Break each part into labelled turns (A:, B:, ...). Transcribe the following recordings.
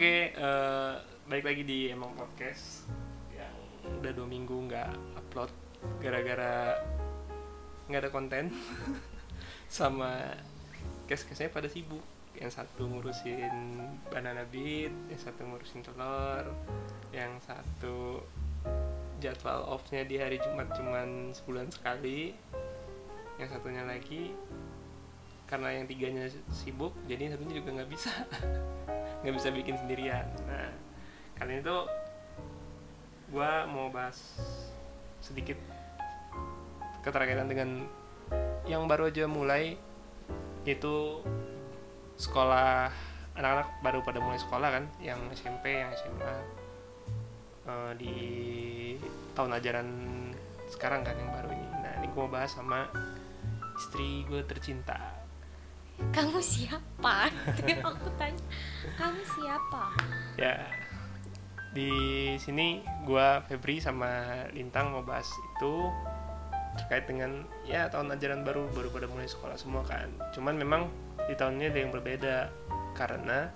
A: Oke, eh, balik lagi di Emang Podcast yang udah dua minggu nggak upload gara-gara nggak ada konten sama kes-kesnya pada sibuk. Yang satu ngurusin banana beat, yang satu ngurusin telur, yang satu jadwal off-nya di hari Jumat cuman sebulan sekali, yang satunya lagi karena yang tiganya sibuk jadi satunya juga nggak bisa nggak bisa bikin sendirian. Nah kali ini tuh gue mau bahas sedikit keterkaitan dengan yang baru aja mulai itu sekolah anak-anak baru pada mulai sekolah kan yang SMP yang SMA eh, di tahun ajaran sekarang kan yang baru ini. Nah ini gue mau bahas sama istri gue tercinta
B: kamu siapa? Itu aku tanya kamu siapa?
A: Ya di sini gua Febri sama Lintang mau bahas itu terkait dengan ya tahun ajaran baru baru pada mulai sekolah semua kan. Cuman memang di tahun ini ada yang berbeda karena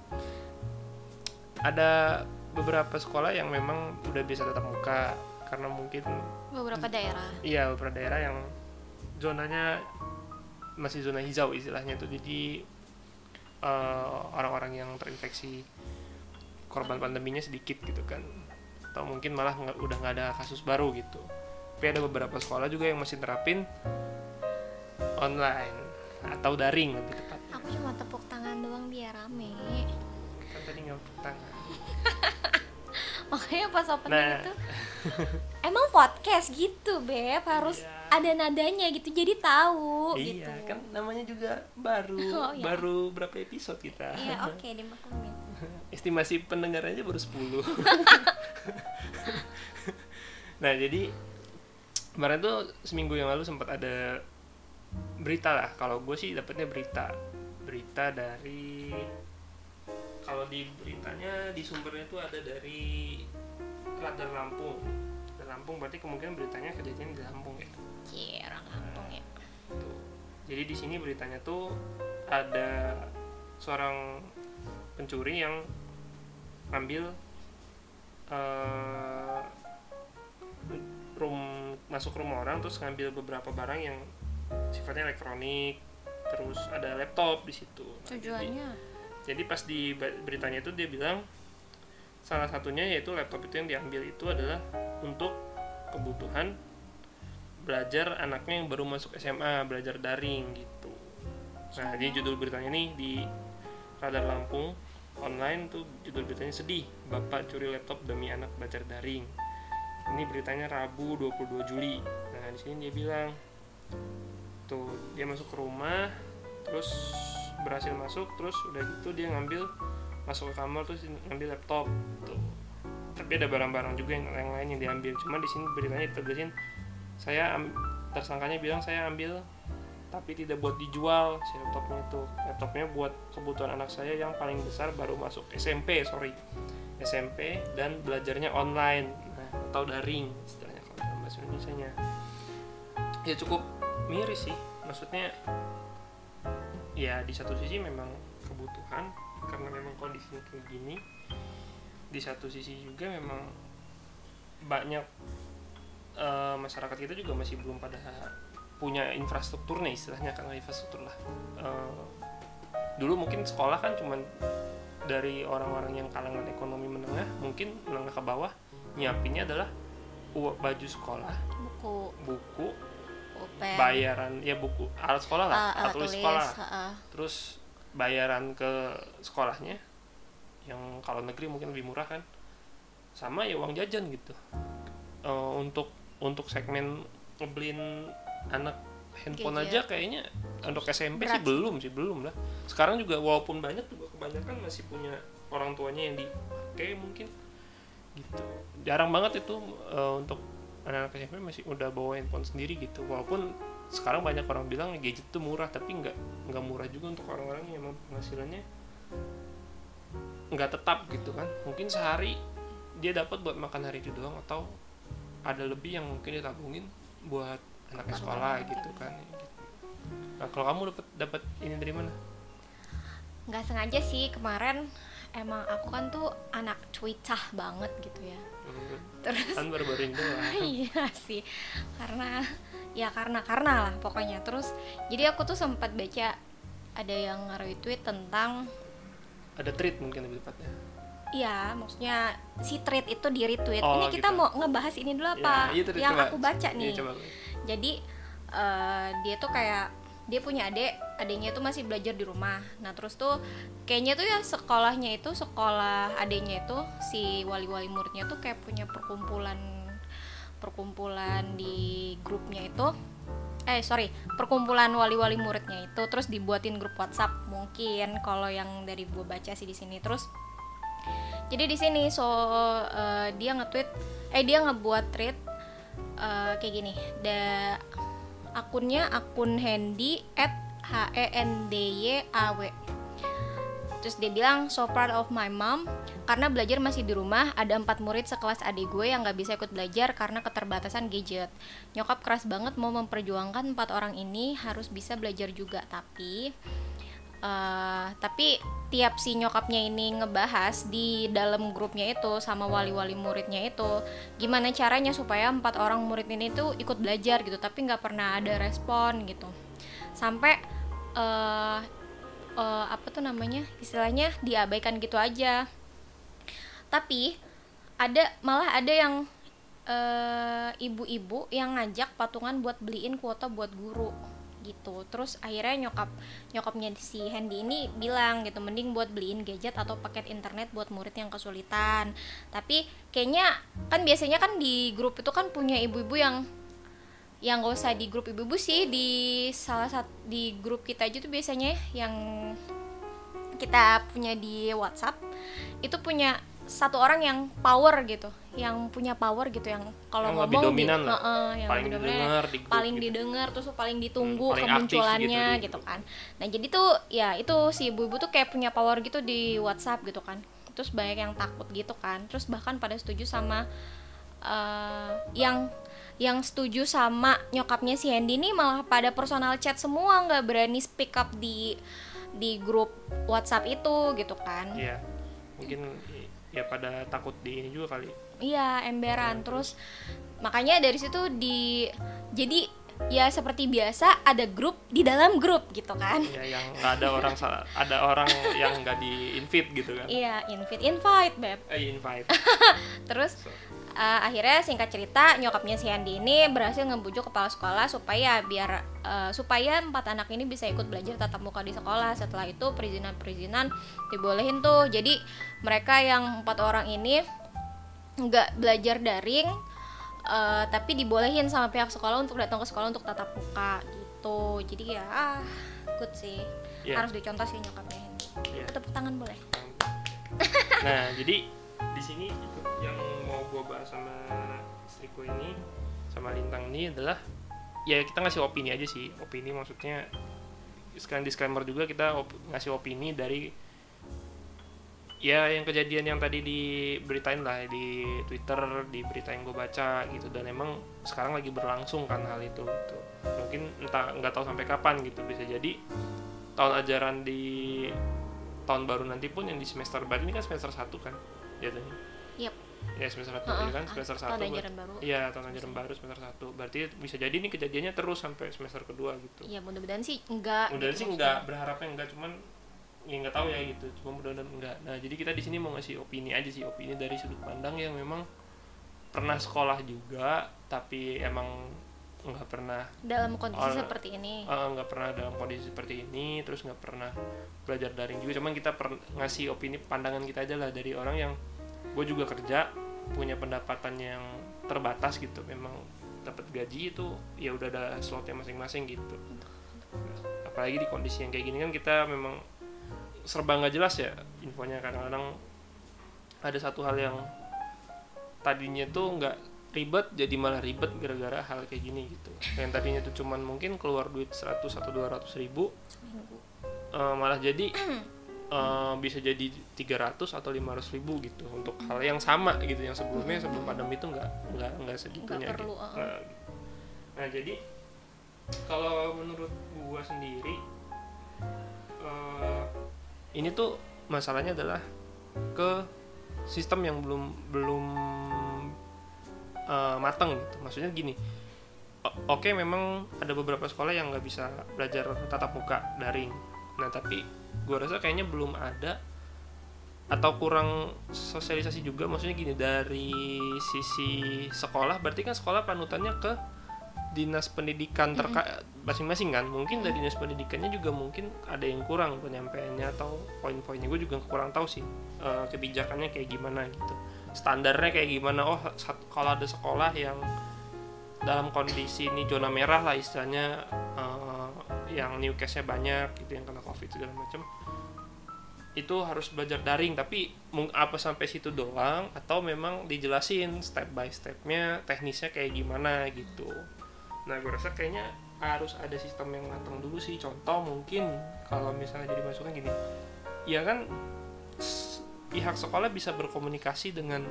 A: ada beberapa sekolah yang memang udah bisa tatap muka karena mungkin
B: beberapa daerah.
A: Iya beberapa daerah yang zonanya masih zona hijau istilahnya itu. Jadi eh, orang-orang yang terinfeksi korban pandeminya sedikit gitu kan. Atau mungkin malah nggak- udah nggak ada kasus baru gitu. Tapi ada beberapa sekolah juga yang masih terapin online atau daring lebih tepat
B: aku cuma tepuk tangan doang biar rame.
A: Kan tadi nggak tangan.
B: Makanya pas opening
A: Nah.
B: itu emang podcast gitu beb. Harus
A: Iya.
B: ada nadanya gitu jadi tahu
A: iya
B: gitu.
A: kan namanya juga baru
B: Oh, iya.
A: baru berapa episode kita.
B: Iya oke dimaklumin
A: estimasi pendengarannya baru 10 nah jadi kemarin tuh seminggu yang lalu sempat ada berita lah. Kalau gue sih dapetnya berita. Berita dari kalau di beritanya di sumbernya tuh ada dari Radar Lampung Radar Lampung berarti kemungkinan beritanya kejadian di Lampung ya
B: Cie, orang kampung ya
A: Tuh. Jadi di sini beritanya tuh ada seorang pencuri yang ngambil eh, room masuk rumah orang terus ngambil beberapa barang yang sifatnya elektronik terus ada laptop di situ. Nah, jadi-
B: tujuannya
A: jadi pas di beritanya itu dia bilang salah satunya yaitu laptop itu yang diambil itu adalah untuk kebutuhan belajar anaknya yang baru masuk SMA belajar daring gitu. Nah jadi judul beritanya nih di Radar Lampung online tuh judul beritanya sedih bapak curi laptop demi anak belajar daring. Ini beritanya Rabu 22 Juli. Nah di sini dia bilang tuh dia masuk ke rumah terus berhasil masuk terus udah gitu dia ngambil masuk ke kamar terus ngambil laptop tuh tapi ada barang-barang juga yang, yang lain yang diambil. Cuma di sini beritanya ditegasin saya tersangkanya bilang saya ambil tapi tidak buat dijual si laptopnya itu. Laptopnya buat kebutuhan anak saya yang paling besar baru masuk SMP sorry. SMP dan belajarnya online. Nah, atau daring istilahnya kalau dalam bahasa Indonesia nya ya cukup miris sih. Maksudnya ya di satu sisi memang kebutuhan karena memang kondisinya kayak gini di satu sisi juga memang banyak eh, masyarakat kita juga masih belum pada punya infrastruktur nih istilahnya kan infrastruktur lah. Eh, dulu mungkin sekolah kan cuman dari orang-orang yang kalangan ekonomi menengah mungkin menengah ke bawah nyiapinnya adalah uang baju sekolah
B: buku.
A: buku bayaran ya buku alat sekolah lah
B: ah,
A: alat tulis sekolah.
B: ah,
A: terus bayaran ke sekolahnya yang kalau negeri mungkin lebih murah kan. Sama ya uang jajan gitu. Eh, untuk untuk segmen ngebeliin anak handphone
B: Gadget.
A: aja kayaknya untuk SMP sih
B: Berat.
A: belum sih belum lah. Sekarang juga walaupun banyak juga kebanyakan masih punya orang tuanya yang dipakai mungkin gitu. Jarang banget itu eh, untuk anak-anak SMP masih udah bawa handphone sendiri gitu. Walaupun sekarang banyak orang bilang gadget itu murah tapi nggak nggak murah juga untuk orang-orang yang emang penghasilannya nggak tetap gitu kan. Mungkin sehari dia dapat buat makan hari itu doang atau ada lebih yang mungkin ditabungin buat anaknya sekolah gitu kan. Nah kalau kamu dapat dapat ini dari mana?
B: Nggak sengaja sih kemarin emang aku kan tuh anak cuicah banget gitu ya.
A: Hmm,
B: terus
A: kan baru-baru ini doang.
B: Iya sih karena ya karena karena lah pokoknya terus jadi aku tuh sempat baca ada yang retweet tentang
A: ada treat mungkin lebih tepatnya
B: Iya, maksudnya si thread itu di retweet.
A: Oh,
B: ini kita
A: gitu.
B: mau ngebahas ini dulu apa?
A: Ya, iya, tadi
B: yang
A: coba.
B: aku baca
A: Iya,
B: nih.
A: coba.
B: Jadi eh, dia tuh kayak dia punya adik, adiknya tuh masih belajar di rumah. Nah terus tuh kayaknya tuh ya sekolahnya itu sekolah adiknya itu si wali-wali muridnya tuh kayak punya perkumpulan perkumpulan di grupnya itu eh sorry perkumpulan wali-wali muridnya itu terus dibuatin grup WhatsApp mungkin kalau yang dari gue baca sih di sini. Terus jadi di sini so eh, dia nge-tweet eh dia ngebuat tweet eh, kayak gini da akunnya akun handy at h e n d y a w terus dia bilang so proud of my mom. Karena belajar masih di rumah ada empat murid sekelas adik gue yang nggak bisa ikut belajar karena keterbatasan gadget. Nyokap keras banget mau memperjuangkan empat orang ini harus bisa belajar juga. Tapi eh, tapi tiap si nyokapnya ini ngebahas di dalam grupnya itu sama wali-wali muridnya itu gimana caranya supaya empat orang murid ini tuh ikut belajar gitu tapi nggak pernah ada respon gitu. Sampai eh eh, apa tuh namanya istilahnya diabaikan gitu aja. Tapi ada malah ada yang eh, ibu-ibu yang ngajak patungan buat beliin kuota buat guru gitu. Terus akhirnya nyokap nyokapnya si Handy ini bilang gitu mending buat beliin gadget atau paket internet buat murid yang kesulitan. Tapi kayaknya kan biasanya kan di grup itu kan punya ibu-ibu yang yang gak usah di grup ibu-ibu sih di salah satu di grup kita aja tuh biasanya yang kita punya di WhatsApp itu punya satu orang yang power gitu yang punya power gitu yang kalau
A: Yang lebih
B: ngomong
A: dominan
B: di,
A: lah.
B: Heeh, yang
A: Paling didengar di grup
B: paling
A: gitu.
B: didengar terus paling ditunggu
A: Hmm, paling
B: kemunculannya
A: gitu
B: gitu,
A: grup.
B: kan nah jadi tuh ya itu si ibu-ibu tuh kayak punya power gitu di WhatsApp gitu kan terus banyak yang takut gitu kan terus bahkan pada setuju sama eh, yang yang setuju sama nyokapnya si Handy ini malah pada personal chat semua nggak berani speak up di di grup WhatsApp itu gitu kan
A: Iya. Mungkin ya pada takut di ini juga kali.
B: Iya, emberan. Terus makanya dari situ di jadi ya seperti biasa ada grup di dalam grup gitu kan.
A: Ya yang nggak ada orang ada orang yang nggak di invite gitu kan.
B: Iya, invite invite, Beb.
A: Eh invite.
B: Terus
A: So,
B: eh, akhirnya singkat cerita nyokapnya si Andi ini berhasil ngebujuk kepala sekolah supaya biar eh, supaya empat anak ini bisa ikut belajar tatap muka di sekolah. Setelah itu perizinan-perizinan dibolehin tuh. Jadi mereka yang empat orang ini nggak belajar daring eh, tapi dibolehin sama pihak sekolah untuk datang ke sekolah untuk tatap muka gitu. Jadi ya ah, good sih.
A: Iya.
B: Harus dicontoh sih nyokapnya Hendy.
A: Iya.
B: Tepuk tangan boleh.
A: Nah, jadi di sini itu yang gue bahas sama istriku ini sama Lintang ini adalah ya kita ngasih opini aja sih. Opini maksudnya sekalian disclaimer juga kita op- ngasih opini dari ya yang kejadian yang tadi diberitain lah di Twitter di berita yang gue baca gitu dan emang sekarang lagi berlangsung kan hal itu gitu. mungkin entah nggak tahu sampai kapan gitu bisa jadi tahun ajaran di tahun baru nanti pun yang di semester baru ini kan semester 1 kan jatuhnya
B: Yep.
A: Ya semester 1
B: Heeh,
A: kan semester 1
B: tahun ajaran baru.
A: iya tahun ajaran baru semester 1 berarti bisa jadi ini kejadiannya terus sampai semester kedua gitu
B: Iya mudah-mudahan sih enggak.
A: Udah
B: gitu
A: sih enggak berharapnya enggak cuman ya nggak tahu ya gitu cuma mudah-mudahan enggak nah jadi kita di sini mau ngasih opini aja sih opini dari sudut pandang yang memang pernah sekolah juga tapi emang nggak pernah
B: dalam kondisi
A: Oh,
B: seperti ini.
A: eh, nggak pernah dalam kondisi seperti ini terus nggak pernah belajar daring juga cuman kita per- ngasih opini pandangan kita aja lah dari orang yang gue juga kerja punya pendapatan yang terbatas gitu. Memang dapat gaji itu ya udah ada slotnya masing-masing gitu. Apalagi di kondisi yang kayak gini kan kita memang serba nggak jelas ya infonya. Kadang-kadang ada satu hal yang tadinya tuh nggak ribet jadi malah ribet gara-gara hal kayak gini gitu. Yang tadinya tuh cuman mungkin keluar duit 100 atau 200 ribu eh, malah jadi eh, bisa jadi 300 atau 500 ribu gitu untuk hal yang sama gitu yang sebelumnya sebelum pandemi itu nggak nggak nggak segitunya
B: perlu,
A: gitu.
B: uh-uh.
A: Nah, nah jadi kalau menurut gua sendiri eh, ini tuh masalahnya adalah ke sistem yang belum belum uh, mateng gitu maksudnya gini oke memang ada beberapa sekolah yang nggak bisa belajar tatap muka daring nah tapi gue rasa kayaknya belum ada atau kurang sosialisasi juga. Maksudnya gini dari sisi sekolah berarti kan sekolah panutannya ke dinas pendidikan terkait masing-masing kan? Mungkin dari dinas pendidikannya juga mungkin ada yang kurang penyampaiannya atau poin-poinnya. Gue juga kurang tahu sih eh, kebijakannya kayak gimana gitu. Standarnya kayak gimana? Oh kalau ada sekolah yang dalam kondisi ini zona merah lah istilahnya eh, yang new case-nya banyak gitu yang kena covid segala macam itu harus belajar daring. Tapi apa sampai situ doang atau memang dijelasin step by stepnya teknisnya kayak gimana gitu. Nah gue rasa kayaknya harus ada sistem yang matang dulu sih. Contoh mungkin kalau misalnya jadi masukan gini ya kan pihak sekolah bisa berkomunikasi dengan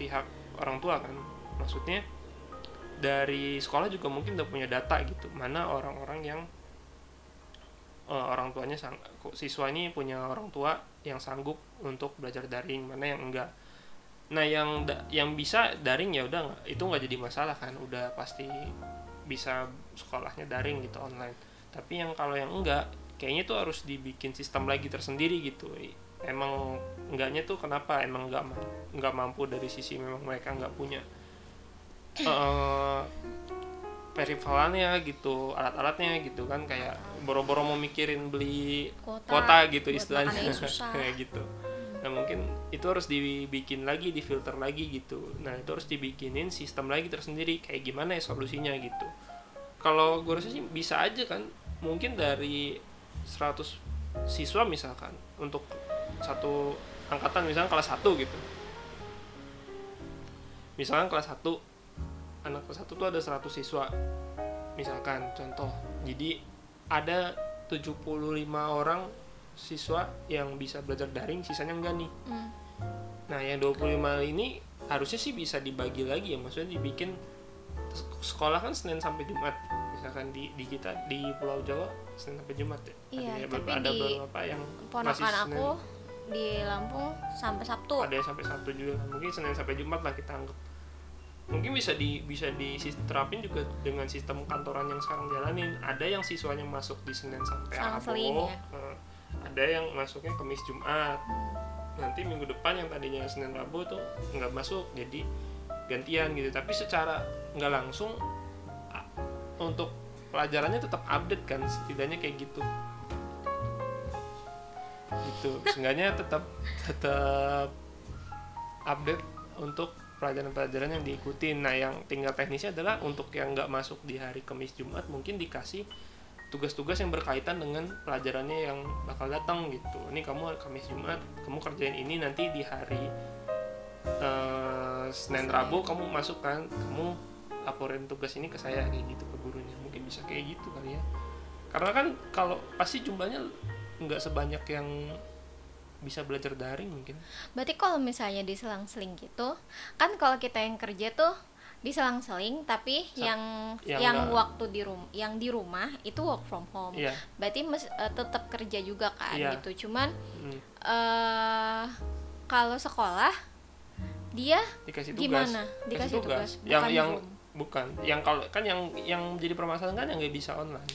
A: pihak orang tua kan. Maksudnya dari sekolah juga mungkin udah punya data gitu mana orang-orang yang eh, orang tuanya sang siswa ini punya orang tua yang sanggup untuk belajar daring mana yang enggak. Nah yang da- yang bisa daring ya udah itu nggak jadi masalah kan udah pasti bisa sekolahnya daring gitu online. Tapi yang kalau yang enggak kayaknya tuh harus dibikin sistem lagi tersendiri gitu. Emang enggaknya tuh kenapa? Emang nggak ma- nggak mampu dari sisi memang mereka nggak punya. Eh perivalannya gitu alat-alatnya gitu kan kayak boro-boro mau mikirin beli
B: Kuota,
A: kuota gitu istilahnya. kayak gitu. Nah mungkin itu harus dibikin lagi difilter lagi gitu. Nah itu harus dibikinin sistem lagi tersendiri kayak gimana ya solusinya gitu. Kalau gue rasa sih bisa aja kan mungkin dari 100 siswa misalkan untuk satu angkatan misalkan kelas 1 gitu. Misalkan kelas 1 anak kelas 1 tuh ada 100 siswa misalkan contoh. Jadi ada 75 orang siswa yang bisa belajar daring sisanya enggak nih.
B: Hmm.
A: nah yang 25 ini harusnya sih bisa dibagi lagi ya maksudnya dibikin sekolah kan Senin sampai Jumat. Misalkan di di kita di Pulau Jawa Senin sampai Jumat ya.
B: Iya,
A: ada,
B: tapi
A: ada
B: di
A: beberapa yang masih Senin.
B: aku di Lampung sampai Sabtu.
A: Ada sampai Sabtu juga. Mungkin Senin sampai Jumat lah kita anggap mungkin bisa di bisa diterapin juga dengan sistem kantoran yang sekarang jalanin. Ada yang siswanya masuk di Senin sampai Rabu.
B: ya.
A: ada yang masuknya Kamis Jumat. Nanti minggu depan yang tadinya Senin Rabu tuh nggak masuk jadi gantian gitu. Tapi secara nggak langsung untuk pelajarannya tetap update kan setidaknya kayak gitu. Gitu. Seenggaknya tetap tetap update untuk pelajaran-pelajaran yang diikutin. Nah yang tinggal teknisnya adalah untuk yang nggak masuk di hari Kamis Jumat mungkin dikasih tugas-tugas yang berkaitan dengan pelajarannya yang bakal datang gitu. Ini kamu Kamis Jumat kamu kerjain ini nanti di hari eh, Senin Rabu kamu masukkan kamu laporin tugas ini ke saya kayak gitu ke gurunya. Mungkin bisa kayak gitu kali ya. Karena kan kalau pasti jumlahnya nggak sebanyak yang bisa belajar daring mungkin
B: Berarti kalau misalnya diselang-seling gitu, kan kalau kita yang kerja tuh diselang-seling tapi
A: Sa-
B: yang
A: yang
B: yang,
A: enggak.
B: waktu di rumah yang di rumah itu work from home.
A: iya
B: Berarti mes, eh, tetap kerja juga kan
A: Iya.
B: gitu. Cuman
A: hmm,
B: eh kalau sekolah dia
A: dikasih tugas
B: gimana? Dikasih tugas.
A: yang
B: bukan
A: yang
B: Zoom.
A: bukan yang kalau kan yang yang jadi permasalahan kan yang nggak bisa online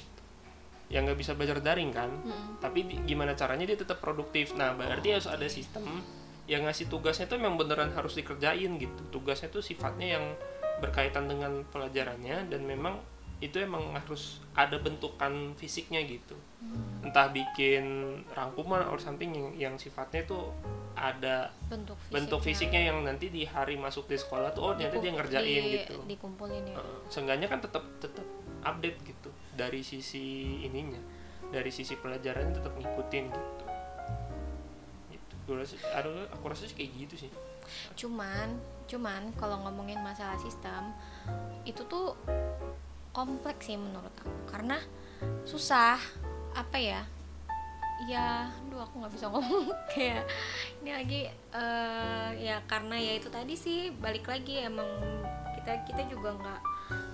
A: yang nggak bisa belajar daring kan
B: Mm-mm.
A: tapi di- gimana caranya dia tetap produktif. Nah berarti harus ada sistem yang ngasih tugasnya tuh memang beneran harus dikerjain gitu. Tugasnya tuh sifatnya yang berkaitan dengan pelajarannya dan memang itu emang harus ada bentukan fisiknya gitu. Entah bikin rangkuman or something yang, yang sifatnya tuh ada
B: bentuk fisiknya.
A: bentuk fisiknya yang nanti di hari masuk di sekolah tuh oh ternyata dia ngerjain
B: di-
A: gitu.
B: Dikumpulin ya.
A: Uh, seenggaknya kan tetap tetap update gitu dari sisi ininya dari sisi pelajarannya tetap ngikutin gitu. Gitu. Gua rasa, aku rasa sih kayak gitu sih.
B: Cuman, cuman kalau ngomongin masalah sistem itu tuh kompleks sih menurut aku. Karena susah apa ya? Ya, duh aku nggak bisa ngomong. Kayak ini lagi eh, ya karena ya itu tadi sih balik lagi emang kita kita juga nggak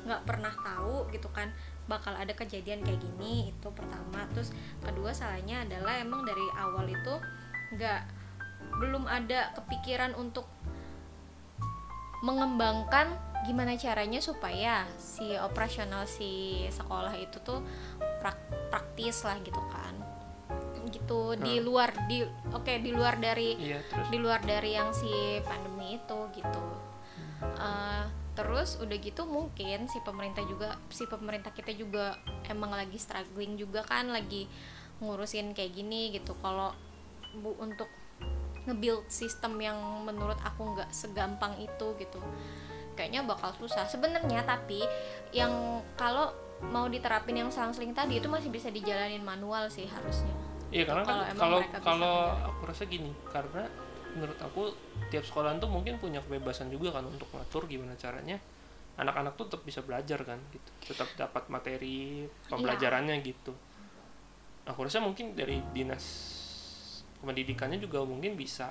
B: nggak pernah tahu gitu kan bakal ada kejadian kayak gini itu pertama. Terus kedua salahnya adalah emang dari awal itu nggak belum ada kepikiran untuk mengembangkan gimana caranya supaya si operasional si sekolah itu tuh prak- praktis lah gitu kan. Gitu di
A: Hmm.
B: luar di oke di luar dari
A: iya terus?
B: di luar dari yang si pandemi itu gitu. Eh, terus udah gitu mungkin si pemerintah juga si pemerintah kita juga emang lagi struggling juga kan lagi ngurusin kayak gini gitu. Kalau bu untuk nge-build sistem yang menurut aku nggak segampang itu gitu kayaknya bakal susah. Sebenarnya tapi yang kalau mau diterapin yang selang-seling tadi itu masih bisa dijalanin manual sih harusnya.
A: Iya karena kan
B: Kalau
A: kalau
B: ngajarin.
A: aku rasa gini karena menurut aku tiap sekolah tuh mungkin punya kebebasan juga kan untuk ngatur gimana caranya anak-anak tuh tetap bisa belajar kan gitu. Tetap dapat materi pembelajarannya gitu. Aku rasa mungkin dari dinas pendidikannya juga mungkin bisa.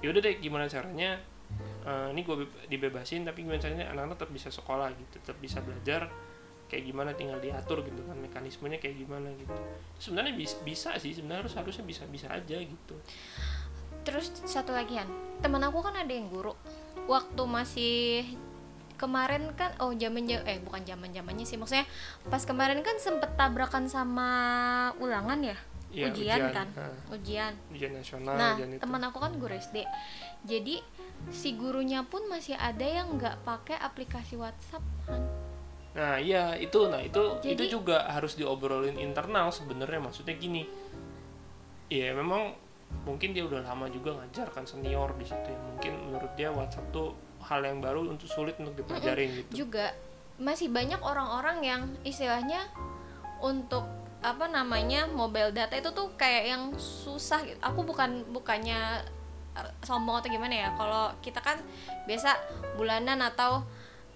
A: Ya udah deh gimana caranya eh, ini gue dibebasin tapi gimana caranya anak-anak tetap bisa sekolah gitu tetap bisa belajar kayak gimana tinggal diatur gitu kan mekanismenya kayak gimana gitu. Sebenarnya bis- bisa sih sebenarnya harus harusnya bisa bisa aja gitu
B: Terus satu lagi Han, teman aku kan ada yang guru. Waktu masih kemarin kan oh zaman eh bukan zaman zamannya sih. Maksudnya pas kemarin kan sempet tabrakan sama ulangan ya?
A: Iya,
B: ujian, kan?
A: Nah,
B: ujian.
A: Ujian nasional
B: nah
A: ujian itu.
B: teman aku kan guru SD jadi si gurunya pun masih ada yang nggak pakai aplikasi WhatsApp Han.
A: nah iya itu. Nah itu
B: Jadi-
A: itu juga harus diobrolin internal sebenarnya. Maksudnya gini Iya memang mungkin dia udah lama juga ngajar kan senior di situ ya mungkin menurut dia WhatsApp tuh hal yang baru untuk sulit untuk dipelajarin gitu
B: juga masih banyak orang-orang yang istilahnya untuk apa namanya mobile data itu tuh kayak yang susah gitu. Aku bukan bukannya eh, sombong atau gimana ya. Kalau kita kan biasa bulanan atau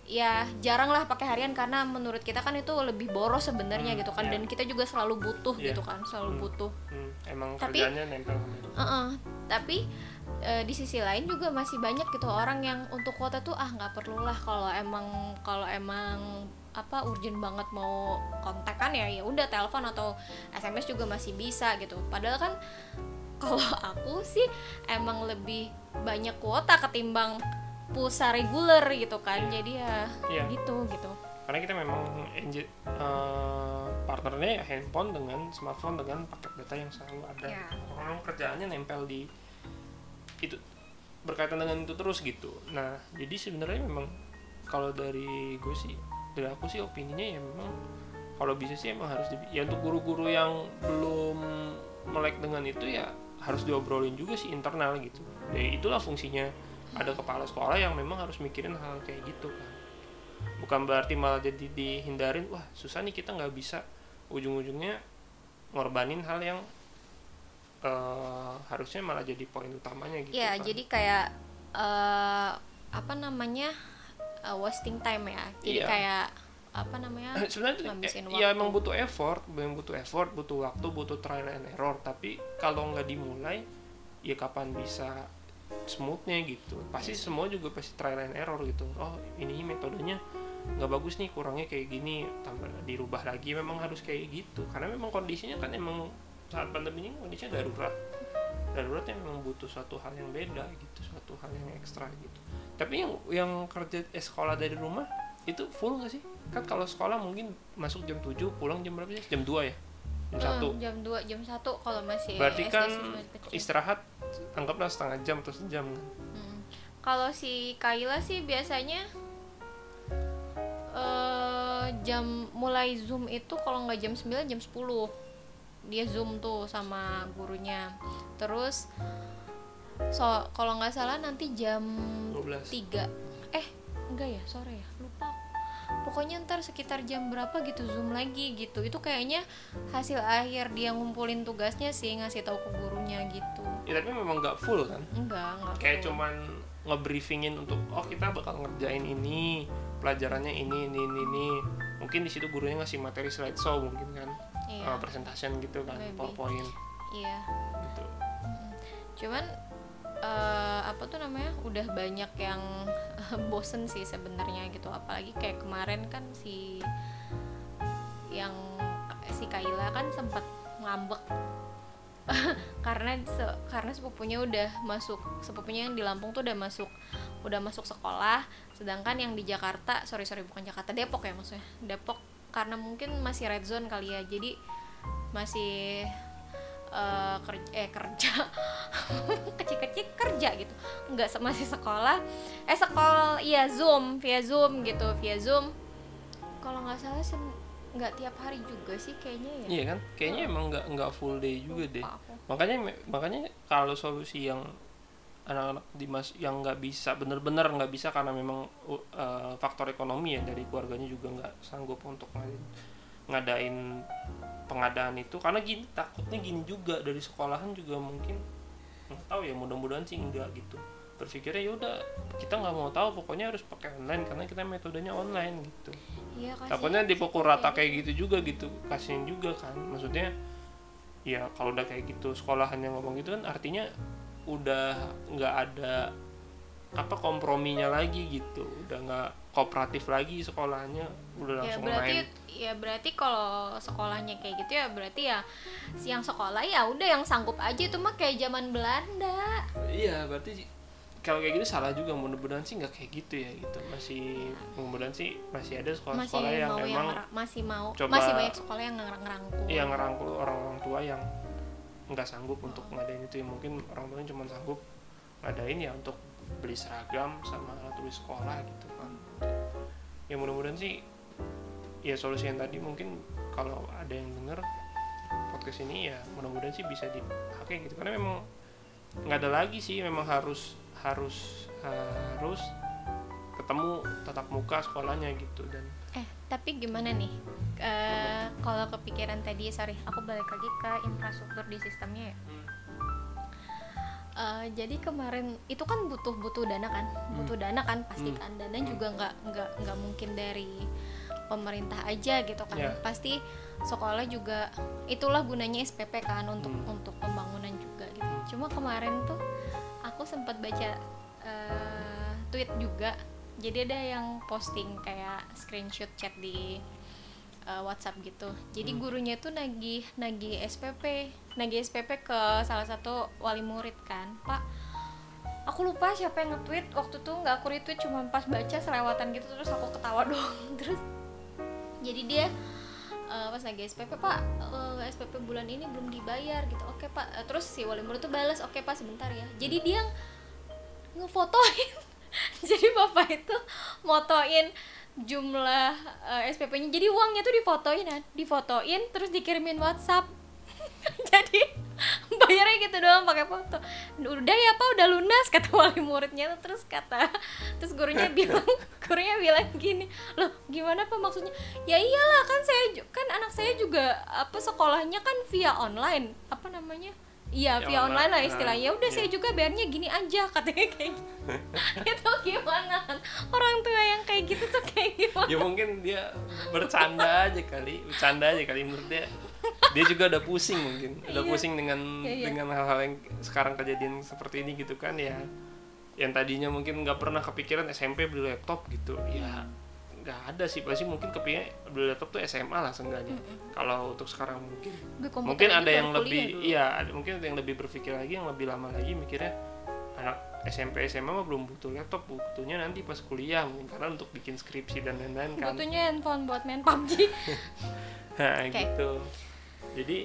B: ya jarang lah pakai harian karena menurut kita kan itu lebih boros sebenarnya
A: Hmm,
B: gitu kan
A: iya.
B: dan kita juga selalu butuh
A: Iya.
B: gitu kan selalu
A: Hmm.
B: butuh
A: Hmm, emang
B: Tapi-
A: nempel itu.
B: Heeh, tapi e, di sisi lain juga masih banyak gitu orang yang untuk kuota tuh ah nggak perlu lah kalau emang kalau emang apa urgent banget mau kontak kan ya ya udah telepon atau SMS juga masih bisa gitu padahal kan kalau aku sih emang lebih banyak kuota ketimbang pulsa reguler gitu kan jadi ya
A: Iya.
B: gitu gitu
A: karena kita memang eh, partnernya ya handphone dengan smartphone dengan paket data yang selalu ada
B: Ya.
A: orang kerjaannya nempel di itu berkaitan dengan itu terus gitu nah jadi sebenarnya memang kalau dari gue sih dari aku sih opininya ya memang kalau bisa sih emang harus di, ya untuk guru-guru yang belum melek dengan itu ya harus diobrolin juga sih internal gitu ya itulah fungsinya ada kepala sekolah yang memang harus mikirin hal kayak gitu kan bukan berarti malah jadi dihindarin wah susah nih kita nggak bisa ujung-ujungnya ngorbanin hal yang eh, harusnya malah jadi poin utamanya gitu
B: ya
A: kan.
B: jadi kayak eh, apa namanya eh, wasting time ya jadi
A: Iya.
B: kayak apa namanya
A: sebenarnya eh, ya
B: waktu.
A: emang butuh effort memang butuh effort butuh waktu butuh trial and error tapi kalau nggak dimulai ya kapan bisa smoothnya gitu. Pasti semua juga pasti trial and error gitu. Oh ini metodenya nggak bagus nih kurangnya kayak gini tambah dirubah lagi memang harus kayak gitu. Karena memang kondisinya kan emang saat pandemi ini kondisinya darurat. Darurat yang memang butuh suatu hal yang beda gitu suatu hal yang ekstra gitu. Tapi yang yang kerja eh, sekolah dari rumah itu full nggak sih? Kan kalau sekolah mungkin masuk jam 7 pulang jam berapa sih? Jam 2 ya? Jam
B: Hmm,
A: satu.
B: jam 2 jam 1 kalau masih
A: berarti
B: SD
A: kan istirahat anggaplah setengah jam atau sejam. Kan
B: Hmm. kalau si Kaila sih biasanya eh jam mulai zoom itu kalau nggak jam 9 jam 10 dia zoom tuh sama gurunya. Terus so kalau nggak salah nanti jam
A: 12
B: 3 eh enggak ya sore ya. Pokoknya ntar sekitar jam berapa gitu zoom lagi gitu. Itu kayaknya hasil akhir dia ngumpulin tugasnya sih ngasih tahu ke gurunya gitu.
A: Ya tapi memang nggak full kan?
B: Enggak enggak
A: kayak
B: full.
A: cuman ngebriefingin untuk oh kita bakal ngerjain ini pelajarannya ini ini ini, ini. mungkin di situ gurunya ngasih materi slideshow mungkin kan?
B: Iya.
A: Uh, presentation gitu kan
B: Maybe.
A: powerpoint.
B: Iya.
A: Gitu.
B: Cuman eh, apa tuh namanya udah banyak yang bosen sih sebenarnya gitu. Apalagi kayak kemarin kan si yang si Kaila kan sempat ngambek. Karena se- karena sepupunya udah masuk sepupunya yang di Lampung tuh udah masuk udah masuk sekolah. Sedangkan yang di Jakarta sorry sorry bukan Jakarta Depok ya maksudnya. Depok karena mungkin masih red zone kali ya. Jadi masih eh, kerja eh kerja. Kecil-kecil kerja gitu. Nggak masih sekolah. Eh sekolah iya zoom. Via zoom gitu via zoom. Kalau nggak salah nggak tiap hari juga sih kayaknya ya.
A: Iya kan? Kayaknya emang nggak nggak full day juga deh.
B: Lupa aku.
A: makanya makanya kalau solusi yang anak-anak di mas yang nggak bisa bener-bener nggak bisa karena memang uh, uh, faktor ekonomi ya dari keluarganya juga nggak sanggup untuk ngadain, ngadain pengadaan itu karena gini takutnya gini juga dari sekolahan juga mungkin nggak tahu ya mudah-mudahan sih enggak gitu. Berpikirnya ya udah kita nggak mau tahu pokoknya harus pakai online karena kita metodenya online gitu.
B: Kasihan
A: takutnya dipukul rata kayak gitu juga gitu kasihin juga kan. Maksudnya ya kalau udah kayak gitu sekolahan yang ngomong gitu kan artinya udah nggak ada apa komprominya lagi gitu. Udah nggak kooperatif lagi sekolahnya udah
B: ya
A: langsung
B: berarti
A: main.
B: ya berarti kalau sekolahnya kayak gitu ya berarti ya si yang sekolah ya udah yang sanggup aja itu mah kayak zaman Belanda.
A: Iya berarti kalau kayak gitu salah juga mudah-mudahan sih nggak kayak gitu ya gitu. Masih mudah-mudahan sih masih ada
B: masih
A: sekolah-sekolah yang
B: mau yang
A: emang
B: ngera- masih mau
A: coba-
B: masih banyak sekolah yang ngerang ngerangkul
A: Iya ngerangkul orang-orang tua yang nggak sanggup untuk ngadain itu. Ya mungkin orang tuanya cuma sanggup ngadain ya untuk beli seragam sama alat tulis sekolah gitu kan. Ya mudah-mudahan sih ya solusi yang tadi mungkin kalau ada yang denger podcast ini ya mudah-mudahan sih bisa dipakai gitu. Karena memang nggak ada lagi sih memang harus harus harus ketemu tatap muka sekolahnya gitu dan
B: eh tapi gimana nih? Eh, kalau kepikiran tadi sorry aku balik lagi ke infrastruktur di sistemnya ya Eh, jadi kemarin itu kan butuh butuh dana kan butuh dana kan pasti
A: Hmm.
B: kan dana juga nggak nggak nggak mungkin dari pemerintah aja gitu kan
A: Ya.
B: pasti sekolah juga itulah gunanya SPP kan untuk
A: Hmm.
B: untuk pembangunan juga gitu
A: Hmm.
B: cuma kemarin tuh aku sempat baca eh, tweet juga jadi ada yang posting kayak screenshot chat di uh, WhatsApp gitu. Jadi
A: Hmm.
B: gurunya tuh nagih nagih SPP, nagih SPP ke salah satu wali murid kan. Pak, aku lupa siapa yang nge-tweet waktu tuh nggak aku retweet cuma pas baca selewatan gitu terus aku ketawa doang. Terus jadi dia uh, pas nagih SPP pak uh, SPP bulan ini belum dibayar gitu oke pak Uh, terus si wali murid tuh balas oke pak sebentar ya jadi dia ngefotoin jadi bapak itu motoin jumlah eh, SPP-nya jadi uangnya tuh difotoin kan difotoin terus dikirimin WhatsApp. Jadi bayarnya gitu doang pakai foto. Udah ya pak udah lunas kata wali muridnya tuh. terus kata terus gurunya bilang gurunya bilang gini loh gimana pak maksudnya? Ya iyalah kan saya kan anak saya juga apa sekolahnya kan via online. Apa namanya Iya,
A: Ya,
B: via online,
A: online.
B: lah istilahnya. Ya udah
A: Iya.
B: saya juga bayarnya gini aja katanya kayak gitu. itu gimana? Orang tua yang kayak gitu tuh kayak gimana?
A: ya mungkin dia bercanda aja kali bercanda aja kali menurut dia dia juga udah pusing mungkin udah
B: Iya.
A: pusing dengan
B: Iya, iya.
A: dengan hal-hal yang sekarang kejadian seperti ini gitu kan ya yang tadinya mungkin nggak pernah kepikiran SMP beli laptop gitu ya nggak ada sih. Pasti mungkin kepikiran beli laptop tuh SMA lah seenggaknya. Kalau untuk sekarang mungkin.
B: Komputer
A: mungkin ada yang lebih
B: dulu.
A: iya ada- mungkin ada yang lebih berpikir lagi yang lebih lama lagi mikirnya anak SMP SMA mah belum butuh laptop butuhnya nanti pas kuliah mungkin karena untuk bikin skripsi dan lain-lain kan.
B: Butuhnya handphone buat main PUBG.
A: nah
B: Oke.
A: gitu. Jadi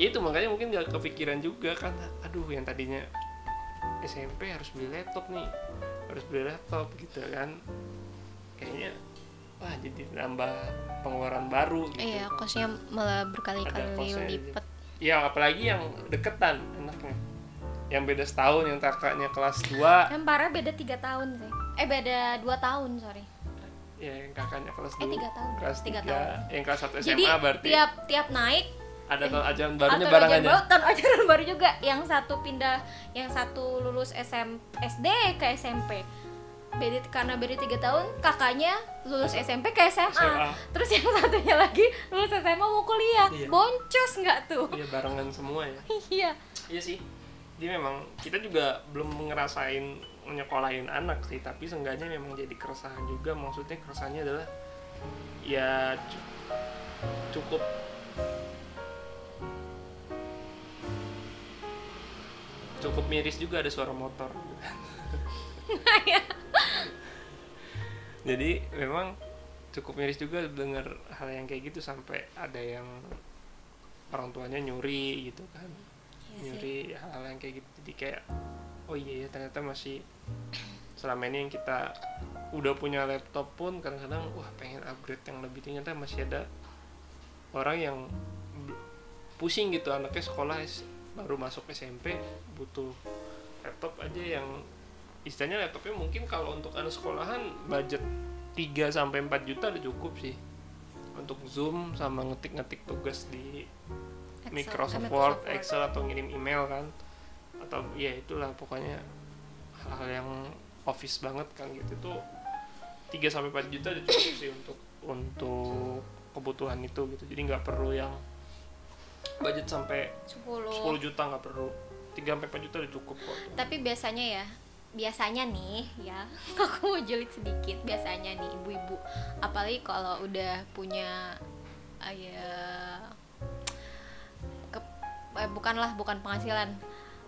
A: itu makanya mungkin gak kepikiran juga kan aduh yang tadinya SMP harus beli laptop nih harus beli laptop gitu kan. Kayaknya wah jadi nambah pengeluaran baru gitu
B: Iya, kosnya malah berkali-kali lipat.
A: ya apalagi yang deketan anaknya yang beda setahun yang kakaknya kelas 2
B: Yang parah beda tiga tahun sih. Eh beda dua tahun sorry.
A: ya yang kakaknya kelas
B: Eh,
A: 2
B: tiga tahun.
A: kelas
B: Tiga
A: 3
B: tahun.
A: yang kelas 1 SMA
B: Jadi
A: berarti
B: tiap tiap naik
A: ada tahun ajaran barunya barengan
B: baru, tahun ajaran baru juga yang satu pindah yang satu lulus SM, SD ke SMP beda karena beda tiga tahun kakaknya lulus SMP ke SMA.
A: SMA.
B: terus yang satunya lagi lulus SMA mau kuliah
A: Iya.
B: boncos nggak tuh
A: iya barengan semua ya
B: iya
A: Iya sih. Jadi memang kita juga belum ngerasain nyekolahin anak sih, tapi seenggaknya memang jadi keresahan juga. Maksudnya keresahannya adalah ya cu- cukup cukup miris juga ada suara motor
B: Iya.
A: Jadi memang cukup miris juga dengar hal yang kayak gitu sampai ada yang orang tuanya nyuri gitu kan.
B: Iya
A: nyuri hal yang kayak gitu. Jadi kayak oh iya ya ternyata masih selama ini yang kita udah punya laptop pun kadang-kadang wah pengen upgrade yang lebih. Tinggi ternyata masih ada orang yang pusing gitu. Anaknya sekolah baru masuk SMP butuh laptop aja yang istilahnya laptopnya mungkin kalau untuk anak sekolahan budget 3 sampai 4 juta udah cukup sih. Untuk zoom sama ngetik-ngetik tugas di
B: Excel-
A: Microsoft, Word, Excel atau ngirim email kan. Atau ya itulah pokoknya hal-hal yang office banget kan gitu. Tuh 3 sampai 4 juta udah cukup sih untuk untuk kebutuhan itu gitu. Jadi nggak perlu yang budget sampai
B: 10.
A: 10 juta nggak perlu. 3 sampai 4 juta udah cukup kok.
B: Tapi biasanya ya, biasanya nih ya, aku mau julid sedikit. Biasanya nih ibu-ibu, apalagi kalau udah punya ke, eh, bukanlah bukan penghasilan.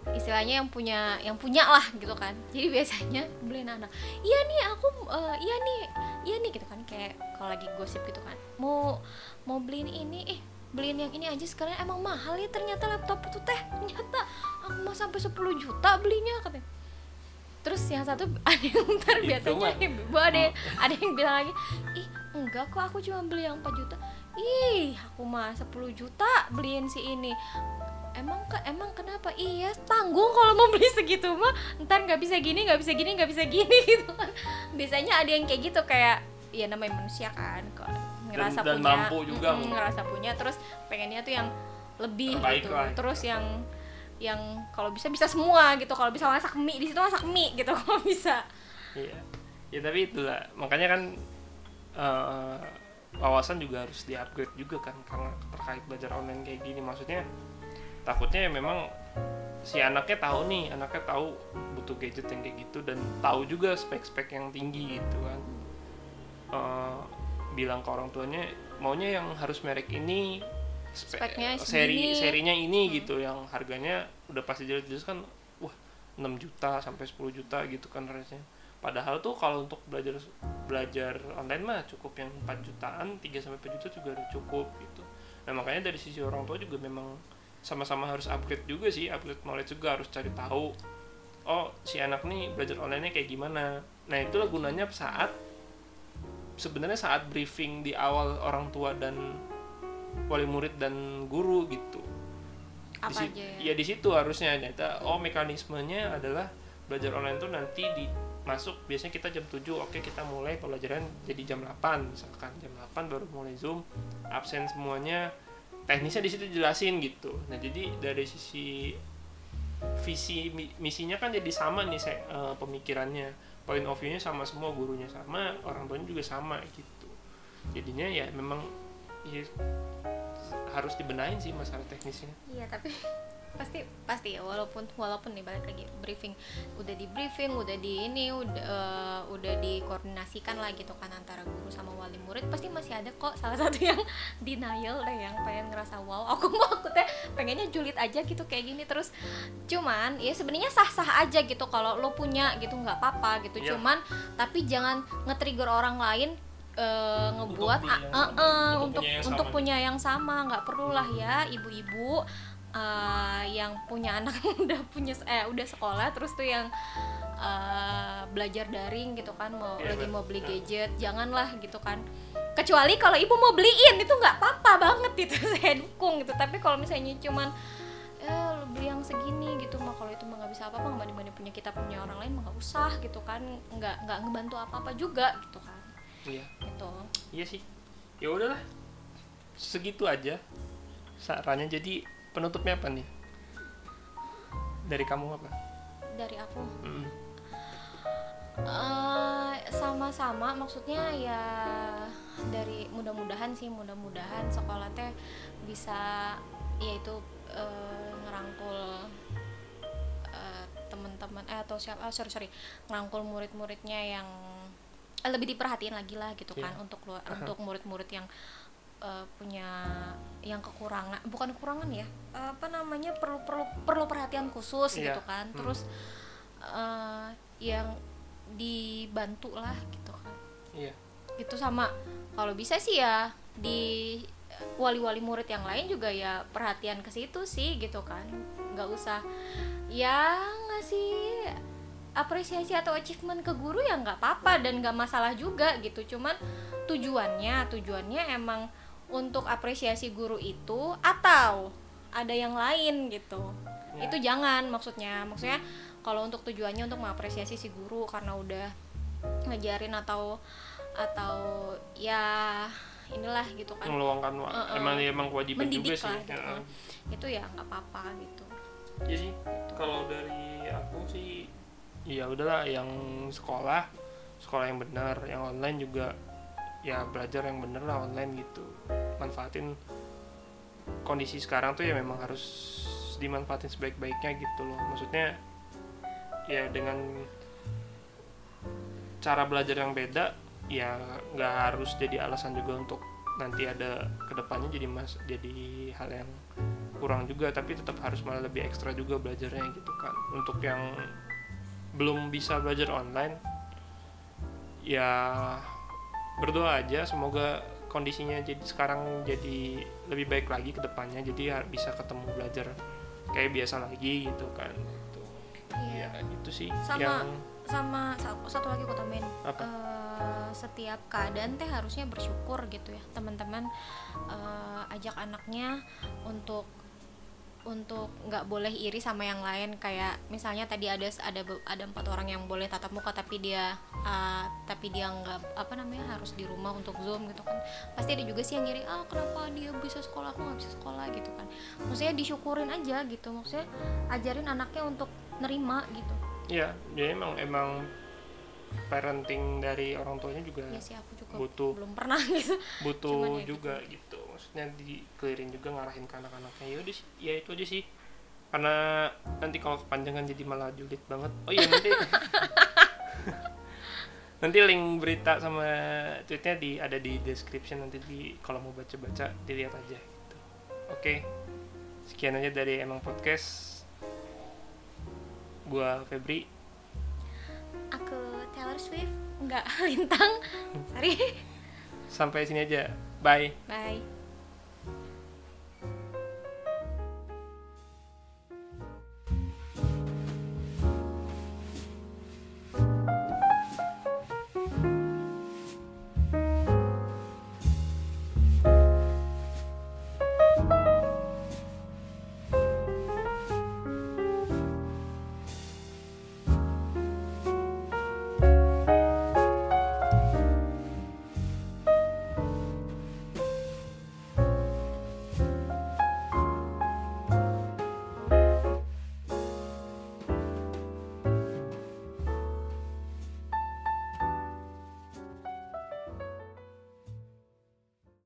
B: Istilahnya yang punya yang punya lah gitu kan. Jadi biasanya beliin anak. Iya nih aku eh, iya nih iya nih gitu kan. Kayak kalau lagi gosip gitu kan. Mau mau beliin ini eh beliin yang ini aja sekalian emang mahal ya ternyata laptop itu teh. Ternyata aku mau sampai 10 juta belinya katanya terus yang satu ada yang ntar biasanya. ibu ada yang, ada yang bilang lagi ih enggak kok aku cuma beli yang 4 juta. Ih aku mah 10 juta beliin si ini. Emang ke emang kenapa? Iya tanggung kalau mau beli segitu mah. Ntar nggak bisa gini nggak bisa gini nggak bisa gini. Gitu kan. Biasanya ada yang kayak gitu kayak ya namanya manusia kan kok ngerasa
A: dan
B: punya
A: mampu juga.
B: mm, ngerasa punya. Terus pengennya tuh yang lebih
A: Terbaik
B: gitu.
A: lah.
B: terus yang yang kalau bisa bisa semua gitu. Kalau bisa masak mie di situ masak mie gitu kalau bisa.
A: Iya. Ya tapi itulah. Makanya kan eh, wawasan juga harus di-upgrade juga kan karena terkait belajar online kayak gini. Maksudnya takutnya ya memang si anaknya tahu nih anaknya tahu butuh gadget yang kayak gitu dan tahu juga spek-spek yang tinggi gitu kan. Eh, bilang ke orang tuanya maunya yang harus merek ini spe-
B: Speknya
A: seri
B: segini.
A: serinya ini gitu yang harganya udah pasti jelas-jelas kan wah 6 juta sampai 10 juta gitu kan harusnya padahal tuh kalau untuk belajar belajar online mah cukup yang 4 jutaan 3 sampai 4 juta juga udah cukup gitu. Nah makanya dari sisi orang tua juga memang sama-sama harus upgrade juga sih upgrade knowledge juga harus cari tahu oh si anak nih belajar online-nya kayak gimana? Nah itulah gunanya saat sebenarnya saat briefing di awal orang tua dan wali murid dan guru gitu. Di
B: apa
A: si-
B: aja ya?
A: ya di situ harusnya nyata oh mekanismenya adalah belajar online tuh nanti di masuk biasanya kita jam 7 oke kita mulai pembelajaran jadi jam 8 misalkan jam 8 baru mulai zoom absen semuanya teknisnya di situ jelasin gitu. Nah jadi dari sisi visi mi- misinya kan jadi sama nih saya, eh, pemikirannya. Point of view-nya sama semua gurunya sama orang tuanya juga sama gitu. Jadinya ya memang ya, harus dibenahin sih masalah teknisnya.
B: Iya tapi pasti pasti ya walaupun walaupun nih balik lagi briefing. Udah di briefing udah di ini udah eh, udah dikoordinasikan lah gitu kan antara guru sama wali murid pasti masih ada kok. Salah satu yang denial deh yang pengen ngerasa wow aku mau aku teh pengennya julid aja gitu kayak gini terus. Cuman ya sebenarnya sah sah aja gitu kalau lo punya gitu nggak apa apa gitu.
A: Iya.
B: cuman tapi jangan nge-trigger orang lain eh, ngebuat
A: yang
B: ah,
A: sama,
B: ah,
A: untuk
B: untuk
A: punya yang
B: untuk
A: sama.
B: punya nggak perlulah ya ibu-ibu eh, yang punya anak udah punya eh udah sekolah terus tuh yang eh, belajar daring gitu kan mau
A: Iya,
B: lagi
A: bener.
B: mau beli
A: Nah.
B: gadget janganlah gitu kan kecuali kalau ibu mau beliin itu nggak apa-apa banget gitu saya dukung gitu tapi kalau misalnya cuman eh lu beli yang segini gitu mah kalau itu mah nggak bisa apa-apa nggak dibanding punya kita punya orang lain mah nggak usah gitu kan nggak nggak ngebantu apa-apa juga gitu kan
A: iya.
B: Gitu
A: iya sih. Ya udahlah. Segitu aja sarannya. Jadi penutupnya apa nih? Dari kamu apa?
B: Dari aku?
A: Mm.
B: Eh, sama-sama. Maksudnya ya dari mudah-mudahan sih mudah-mudahan sekolah teh bisa yaitu eh, ngerangkul eh, teman-teman eh atau siapa ah, sorry sorry ngerangkul murid-muridnya yang lebih diperhatiin lagi lah gitu kan
A: Iya.
B: untuk lu- untuk murid-murid yang eh, punya yang kekurangan bukan kekurangan ya apa namanya perlu perlu perlu perhatian khusus
A: Iya.
B: gitu kan
A: Hmm.
B: terus eh, yang dibantu lah gitu kan
A: iya
B: itu sama kalau bisa sih ya di wali-wali murid yang lain juga ya perhatian ke situ sih gitu kan nggak usah ya ngasih apresiasi atau achievement ke guru ya nggak apa-apa dan nggak masalah juga gitu cuman tujuannya tujuannya emang untuk apresiasi guru itu atau ada yang lain gitu
A: Ya.
B: itu jangan maksudnya maksudnya kalau untuk tujuannya untuk mengapresiasi si guru karena udah ngajarin atau atau ya inilah gitu kan
A: meluangkan wa-
B: Uh-uh.
A: emang emang kewajiban
B: mendidik
A: juga sih
B: lah gitu.
A: Heeh.
B: itu ya nggak apa-apa gitu
A: Iya sih kalau dari aku sih ya udahlah yang sekolah sekolah yang benar yang online juga ya belajar yang bener lah online gitu. Manfaatin kondisi sekarang tuh ya memang harus dimanfaatin sebaik-baiknya gitu loh. Maksudnya ya dengan cara belajar yang beda ya nggak harus jadi alasan juga untuk nanti ada ke depannya jadi mas jadi hal yang kurang juga tapi tetap harus malah lebih ekstra juga belajarnya gitu kan. Untuk yang belum bisa belajar online ya berdoa aja semoga kondisinya jadi sekarang jadi lebih baik lagi ke depannya jadi bisa ketemu belajar kayak biasa lagi gitu kan Tuh.
B: Iya.
A: ya itu sih
B: Sama-
A: yang
B: sama sa- satu lagi aku tambahin
A: Apa?
B: Eh, setiap keadaan teh harusnya bersyukur gitu ya teman-teman eh, ajak anaknya untuk untuk nggak boleh iri sama yang lain. Kayak misalnya tadi ada ada ada empat orang yang boleh tatap muka tapi dia eh, tapi dia nggak apa namanya harus di rumah untuk zoom gitu kan. Pasti ada juga sih yang iri ah kenapa dia bisa sekolah? Aku nggak bisa sekolah gitu kan. Maksudnya disyukurin aja gitu. Maksudnya ajarin anaknya untuk nerima gitu.
A: Ya jadi emang emang parenting dari orang tuanya juga
B: ya sih aku juga
A: butuh
B: belum pernah gitu.
A: butuh
B: ya
A: juga gitu. Maksudnya dikelirin juga ngarahin ke anak-anaknya. Ya udah sih ya itu aja sih. Karena nanti kalau kepanjangan jadi malah julid banget. Oh iya nanti. Nanti link berita sama tweetnya di ada di description. Nanti di kalau mau baca-baca dilihat aja gitu. Oke. Sekian aja dari emang podcast. Gua Febri.
B: Aku Taylor Swift. Nggak lintang. Sorry.
A: Sampai sini aja. Bye.
B: Bye